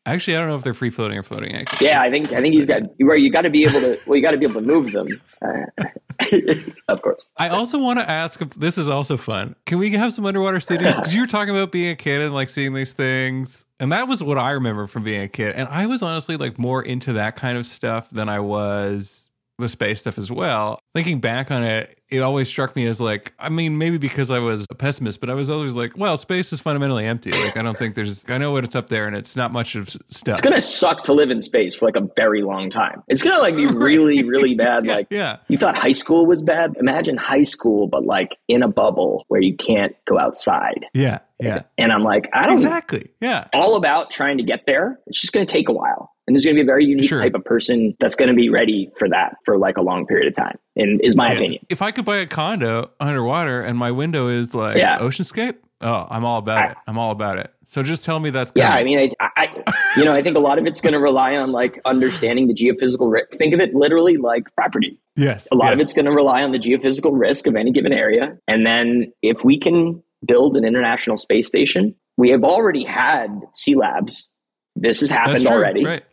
Actually, I don't know if they're free floating or floating anchor.
Yeah, I think I think he's got where you got to be able to. Well, you got to be able to move them. Uh, of course.
I also want to ask. This is also fun. Can we have some underwater studios? Because you were talking about being a kid and like seeing these things, and that was what I remember from being a kid. And I was honestly like more into that kind of stuff than I was the space stuff as well. Thinking back on it, it always struck me as like, I mean, maybe because I was a pessimist, but I was always like, well, space is fundamentally empty. Like, I don't think there's. I know what it's up there, and it's not much of stuff.
It's gonna suck to live in space for like a very long time. It's gonna like be really, really bad. Like
yeah,
you thought high school was bad. Imagine high school, but like in a bubble where you can't go outside.
yeah, yeah.
And I'm like, I don't
Exactly. Yeah.
all about trying to get there. It's just going to take a while. And there's going to be a very unique
Sure.
type of person that's going to be ready for that for like a long period of time. And is my
Yeah.
opinion.
If I could buy a condo underwater and my window is like
Yeah.
oceanscape, oh, I'm all about
I-
it. I'm all about it. So just tell me that's
good.
Yeah.
I mean, I, I, you know, I think a lot of it's going to rely on like understanding the geophysical risk. Think of it literally like property.
yes,
A lot of it's going to rely on the geophysical risk of any given area. And then if we can build an international space station, we have already had Sea Labs. This has happened
true,
already.
Right.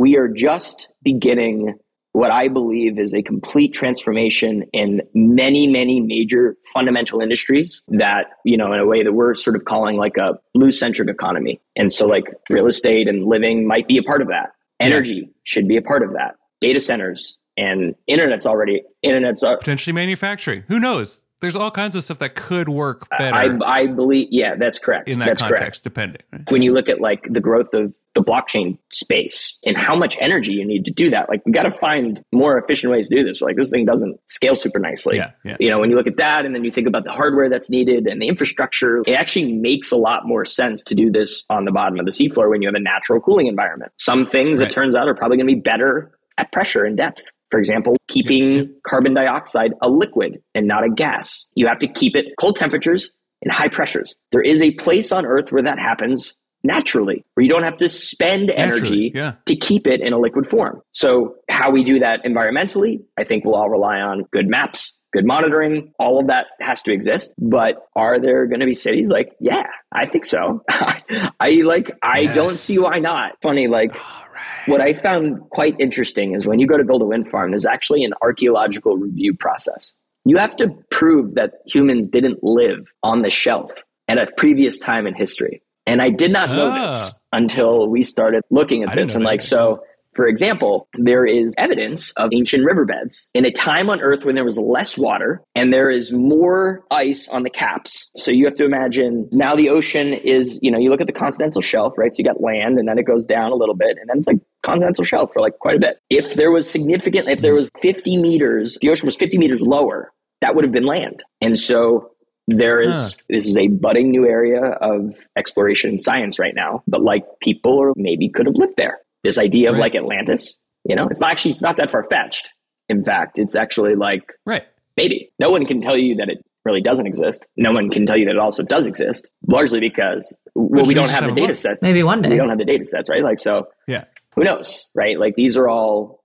We are just beginning what I believe is a complete transformation in many, many major fundamental industries that, you know, in a way that we're sort of calling like a blue centric economy. And so, like, real estate and living might be a part of that. Energy should be a part of that. Data centers and internet's already, internet's, are,
Potentially manufacturing. Who knows? There's all kinds of stuff that could work better
I, I believe, yeah, that's correct.
in that
that's
context,
correct.
depending.
when you look at like the growth of the blockchain space and how much energy you need to do that like we got to find more efficient ways to do this like this thing doesn't scale super nicely
Yeah, yeah.
you know when you look at that and then you think about the hardware that's needed and the infrastructure it actually makes a lot more sense to do this on the bottom of the seafloor when you have a natural cooling environment some things
Right.
it turns out are probably going to be better at pressure and depth for example, keeping
Yeah,
carbon dioxide a liquid and not a gas. You have to keep it cold temperatures and high pressures. There is a place on Earth where that happens naturally, where you don't have to spend energy
yeah.
to keep it in a liquid form. So, how we do that environmentally, I think we'll all rely on good maps, good monitoring. All of that has to exist. But are there going to be cities like, yeah, I think so. I like, I
Yes.
don't see why not. Funny, like,
right.
what I found quite interesting is when you go to build a wind farm, there's actually an archaeological review process. You have to prove that humans didn't live on the shelf at a previous time in history. And I did not know
Ah.
this until we started looking at this. And like, so for example, there is evidence of ancient riverbeds in a time on Earth when there was less water and there is more ice on the caps. So you have to imagine now the ocean is, you know, you look at the continental shelf, right? So you got land and then it goes down a little bit and then it's like continental shelf for like quite a bit. If there was significant, if there was 50 meters, the ocean was 50 meters lower, that would have been land. And so there is
Huh.
this is a budding new area of exploration and science right now, but like people or maybe could have lived there. This idea of
Right.
like Atlantis, you know, it's not actually it's not that far fetched. In fact, it's actually like
Right.
maybe no one can tell you that it really doesn't exist. No one can tell you that it also does exist, largely because well,
Which
we
we
don't have the data sets.
Maybe one day.
we don't have the data sets, right? Like so,
Yeah.
who knows, right? Like these are all
Yeah.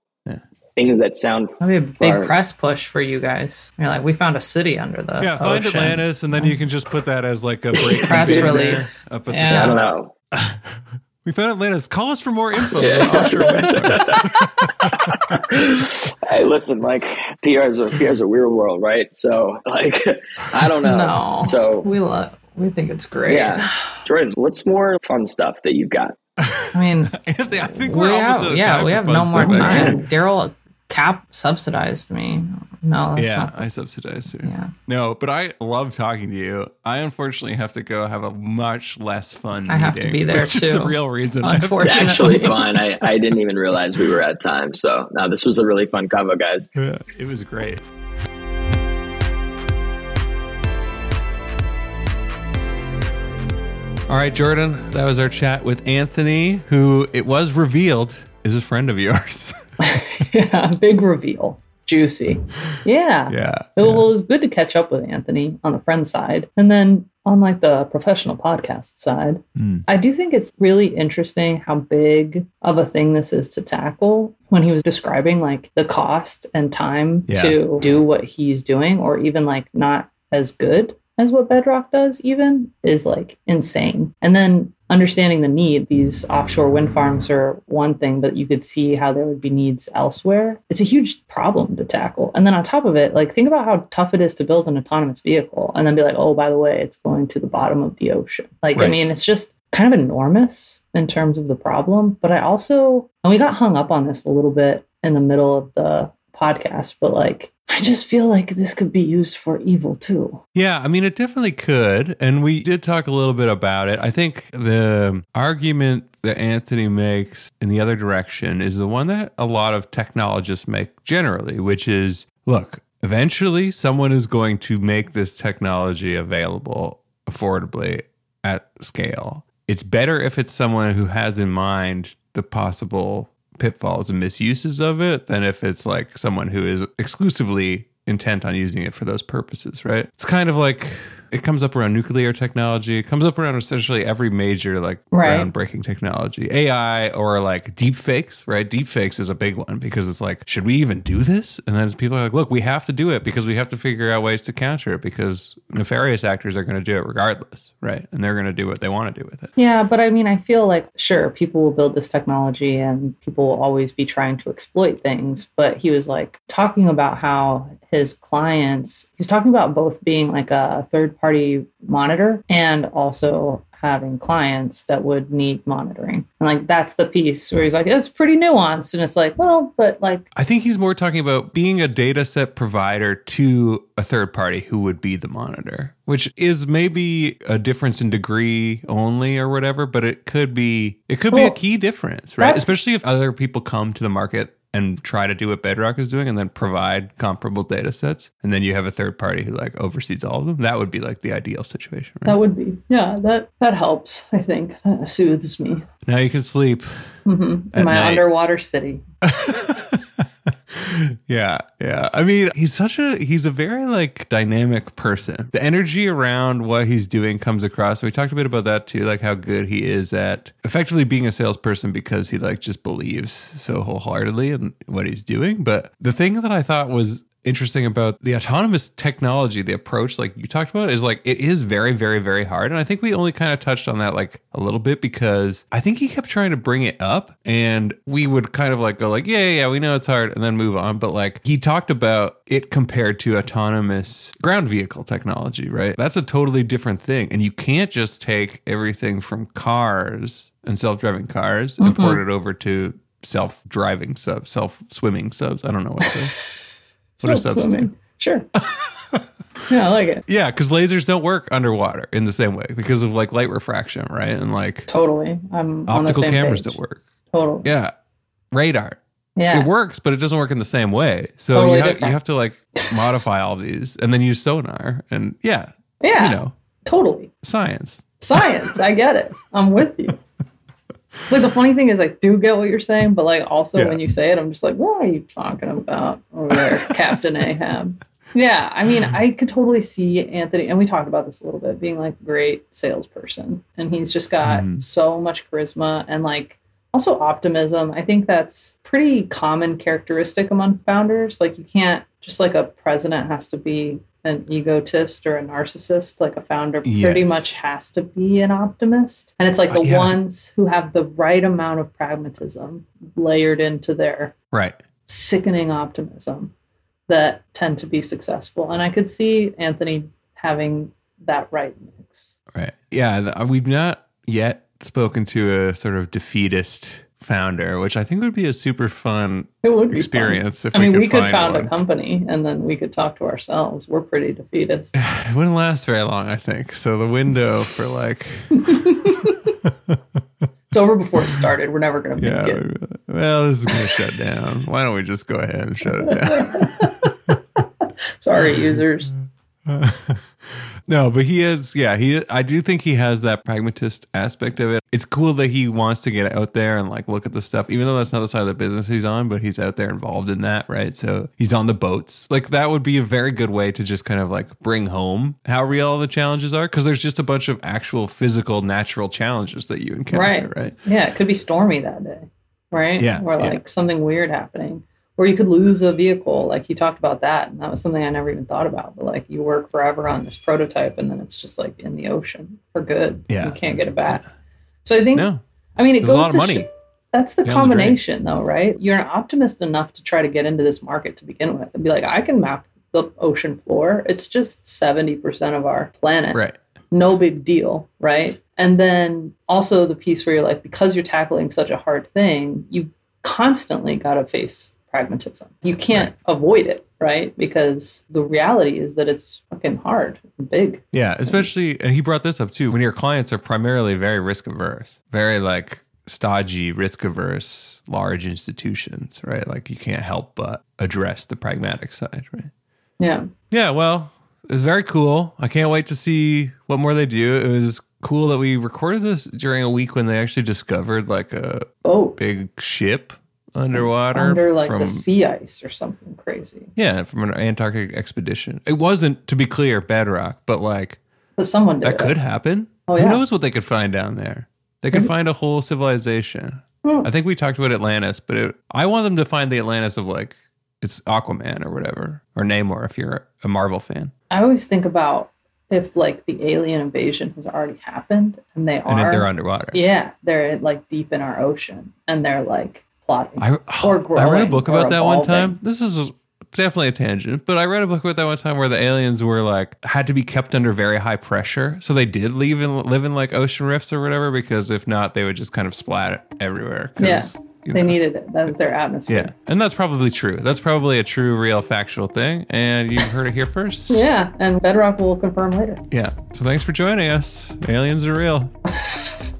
Things that sound
That'd be a big
Far.
press push for you guys. You're like, we found a city under the
Yeah, find
ocean.
Atlantis, and then you can just put that as like a break
Press release.
Up at
Yeah.
the
I
top.
don't know.
We found Atlantis. Call us for more info.
Yeah.
on offshore wind farms.
hey, listen, like PR is a PR is a weird world, right? So, like, I don't know.
No.
So,
we love. We think it's great.
yeah, Jordan, what's more fun stuff that you've got?
I mean,
Anthony, I think
we
we're almost
have,
out of
yeah,
time
we have no more time. Darrell Cap subsidized me. No, that's
Yeah,
not.
I subsidized too.
Yeah.
No, but I love talking to you. I unfortunately have to go have a much less fun.
I have to be there,
which Is the
too.
real reason. I have
It's actually fun. I, I didn't even realize we were at time. So, now this was a really fun combo, guys.
Yeah, it was great. All right, Jordan, that was our chat with Anthony, who it was revealed is a friend of yours.
yeah, big reveal. Juicy. Yeah.
yeah.
It, it was good to catch up with Anthony on the friend side. And then on like the professional podcast side,
Mm.
I do think it's really interesting how big of a thing this is to tackle when he was describing like the cost and time
Yeah.
to do what he's doing, or even like not as good as what Bedrock does, even is like insane. And then understanding the need, these offshore wind farms are one thing, but you could see how there would be needs elsewhere. It's a huge problem to tackle. And then on top of it, like think about how tough it is to build an autonomous vehicle and then be like, oh, by the way, it's going to the bottom of the ocean. Like, I mean, it's just kind of enormous in terms of the problem. But I also, and we got hung up on this a little bit in the middle of the podcast, but like, I just feel like this could be used for evil too.
Yeah, I mean, it definitely could. And we did talk a little bit about it. I think the argument that Anthony makes in the other direction is the one that a lot of technologists make generally, which is look, eventually someone is going to make this technology available affordably at scale. It's better if it's someone who has in mind the possible pitfalls and misuses of it than if it's like someone who is exclusively intent on using it for those purposes, right? It's kind of like it comes up around nuclear technology. It comes up around essentially every major like
Right.
groundbreaking technology, AI or like deep fakes, right? Deep fakes is a big one because it's like, should we even do this? And then people are like, look, we have to do it because we have to figure out ways to counter it because nefarious actors are going to do it regardless, right? And they're going to do what they want to do with it.
Yeah, but I mean, I feel like sure, people will build this technology and people will always be trying to exploit things. But he was like talking about how his clients, he was talking about both being like a third party monitor and also having clients that would need monitoring. And like that's the piece where he's like, it's pretty nuanced. And it's like, well, but like,
I think he's more talking about being a data set provider to a third party who would be the monitor, which is maybe a difference in degree only or whatever, but it could be it could be a key difference, right? Especially if other people come to the market and try to do what Bedrock is doing and then provide comparable data sets and then you have a third party who like oversees all of them. That would be like the ideal situation, right?
that would be, yeah, that, that helps. I think that soothes me
now you can sleep.
hmm in my
night.
underwater city.
yeah, yeah. I mean, he's such a he's a very like dynamic person. The energy around what he's doing comes across. We talked a bit about that too, like how good he is at effectively being a salesperson because he like just believes so wholeheartedly in what he's doing. But the thing that I thought was interesting about the autonomous technology, the approach like you talked about is like it is very, very, very hard. And I think we only kind of touched on that like a little bit because I think he kept trying to bring it up and we would kind of like go like, yeah, yeah, yeah, we know it's hard and then move on. But like he talked about it compared to autonomous ground vehicle technology, right? That's a totally different thing. And you can't just take everything from cars and self-driving cars and mm-hmm. port it over to self-driving subs, self-swimming subs. I don't know what what are
Still
subs
swimming. Sure. yeah, I like it.
Yeah, because lasers don't work underwater in the same way because of like light refraction, right? And like
Totally. I'm on the
optical cameras
page.
don't work.
Totally.
Yeah, radar
Yeah.
it works, but it doesn't work in the same way. So
Totally
you, ha- you have to like modify all these and then use sonar and yeah,
Yeah.
you know,
Totally.
science.
Science. I get it. I'm with you. It's like the funny thing is I do get what you're saying, but like also
Yeah.
when you say it, I'm just like, what are you talking about over there, Captain Ahab? Yeah, I mean, I could totally see Anthony, and we talked about this a little bit, being like a great salesperson. And he's just got
Mhm.
so much charisma and like also optimism. I think that's pretty common characteristic among founders. Like you can't just like a president has to be an egotist or a narcissist. Like a founder pretty
Yes.
much has to be an optimist. And it's like
Uh,
the
yeah.
ones who have the right amount of pragmatism layered into their
Right.
sickening optimism that tend to be successful. And I could see Anthony having that right mix.
Right. Yeah. We've not yet spoken to a sort of defeatist founder, which I think would be a super fun
It would be fun.
experience if
I mean,
we
we
could,
found
one.
a company and then we could talk to ourselves. We're pretty defeatist.
It wouldn't last very long, I think. So the window for like,
It's over before it started. We're never going to
yeah,
make it.
well, this is going to shut down. Why don't we just go ahead and shut it down?
Sorry, users.
No, but he is. Yeah, he. I do think he has that pragmatist aspect of it. It's cool that he wants to get out there and like look at the stuff, even though that's not the side of the business he's on. But he's out there involved in that, right? So he's on the boats. Like that would be a very good way to just kind of like bring home how real all the challenges are, because there's just a bunch of actual physical, natural challenges that you encounter, right? Right.
Yeah, it could be stormy that day, right?
Yeah,
or like
yeah.
something weird happening or you could lose a vehicle. Like he talked about that, and that was something I never even thought about. But like you work forever on this prototype, and then it's just like in the ocean for good.
Yeah,
you can't get it back. So I think,
no.
I mean, it
There's
goes
a lot of
to
money.
sh- that's the
Down the
combination, though, right? You're an optimist enough to try to get into this market to begin with, and be like, I can map the ocean floor. It's just seventy percent of our planet
Right.
no big deal, right? And then also the piece where you're like, because you're tackling such a hard thing, you constantly got to face pragmatism. You can't avoid it, right? Because the reality is that it's fucking hard and big.
Yeah, especially, and he brought this up too. When your clients are primarily very risk averse, very like stodgy, risk averse, large institutions, right? Like you can't help but address the pragmatic side, right?
Yeah.
Yeah, well, it was very cool. I can't wait to see what more they do. It was cool that we recorded this during a week when they actually discovered like a
Oh,
big ship underwater
under like
from
the sea ice or something crazy.
yeah from an Antarctic expedition. It wasn't, to be clear, bedrock, but like
But someone did
that
it.
could happen.
Oh,
Who knows what they could find down there? They could find a whole civilization.
Hmm.
I think we talked about Atlantis, but it, I want them to find the Atlantis of like it's Aquaman or whatever, or Namor if you're a Marvel fan.
I always think about if like the alien invasion has already happened and they
And
are
if they're underwater.
yeah, they're like deep in our ocean and they're like plotting.
I,
Or
I read a book about that one time. This is definitely a tangent, but I read a book about that one time where the aliens were like had to be kept under very high pressure, so they did leave and live in like ocean rifts or whatever. Because if not, they would just kind of splat everywhere.
Yeah,
you
they
know.
needed it. That was their atmosphere.
Yeah, and that's probably true. That's probably a true, real, factual thing, and you heard it here first.
Yeah, and Bedrock will confirm later.
Yeah. So thanks for joining us. Aliens are real.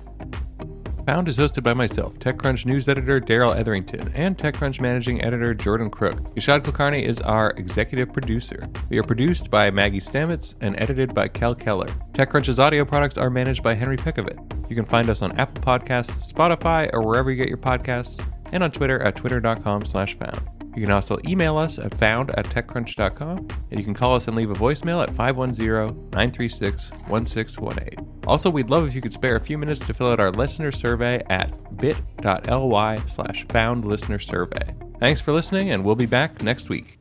Found is hosted by myself, TechCrunch news editor Darrell Etherington, and TechCrunch managing editor Jordan Crook. Yashad Kulkarni is our executive producer. We are produced by Maggie Stamets and edited by Kel Keller. TechCrunch's audio products are managed by Henry Pickavet. You can find us on Apple Podcasts, Spotify, or wherever you get your podcasts, and on Twitter at twitter.com slash found. You can also email us at found at techcrunch.com, and you can call us and leave a voicemail at 510-936-1618. Also, we'd love if you could spare a few minutes to fill out our listener survey at bit.ly slash found listener survey. Thanks for listening, and we'll be back next week.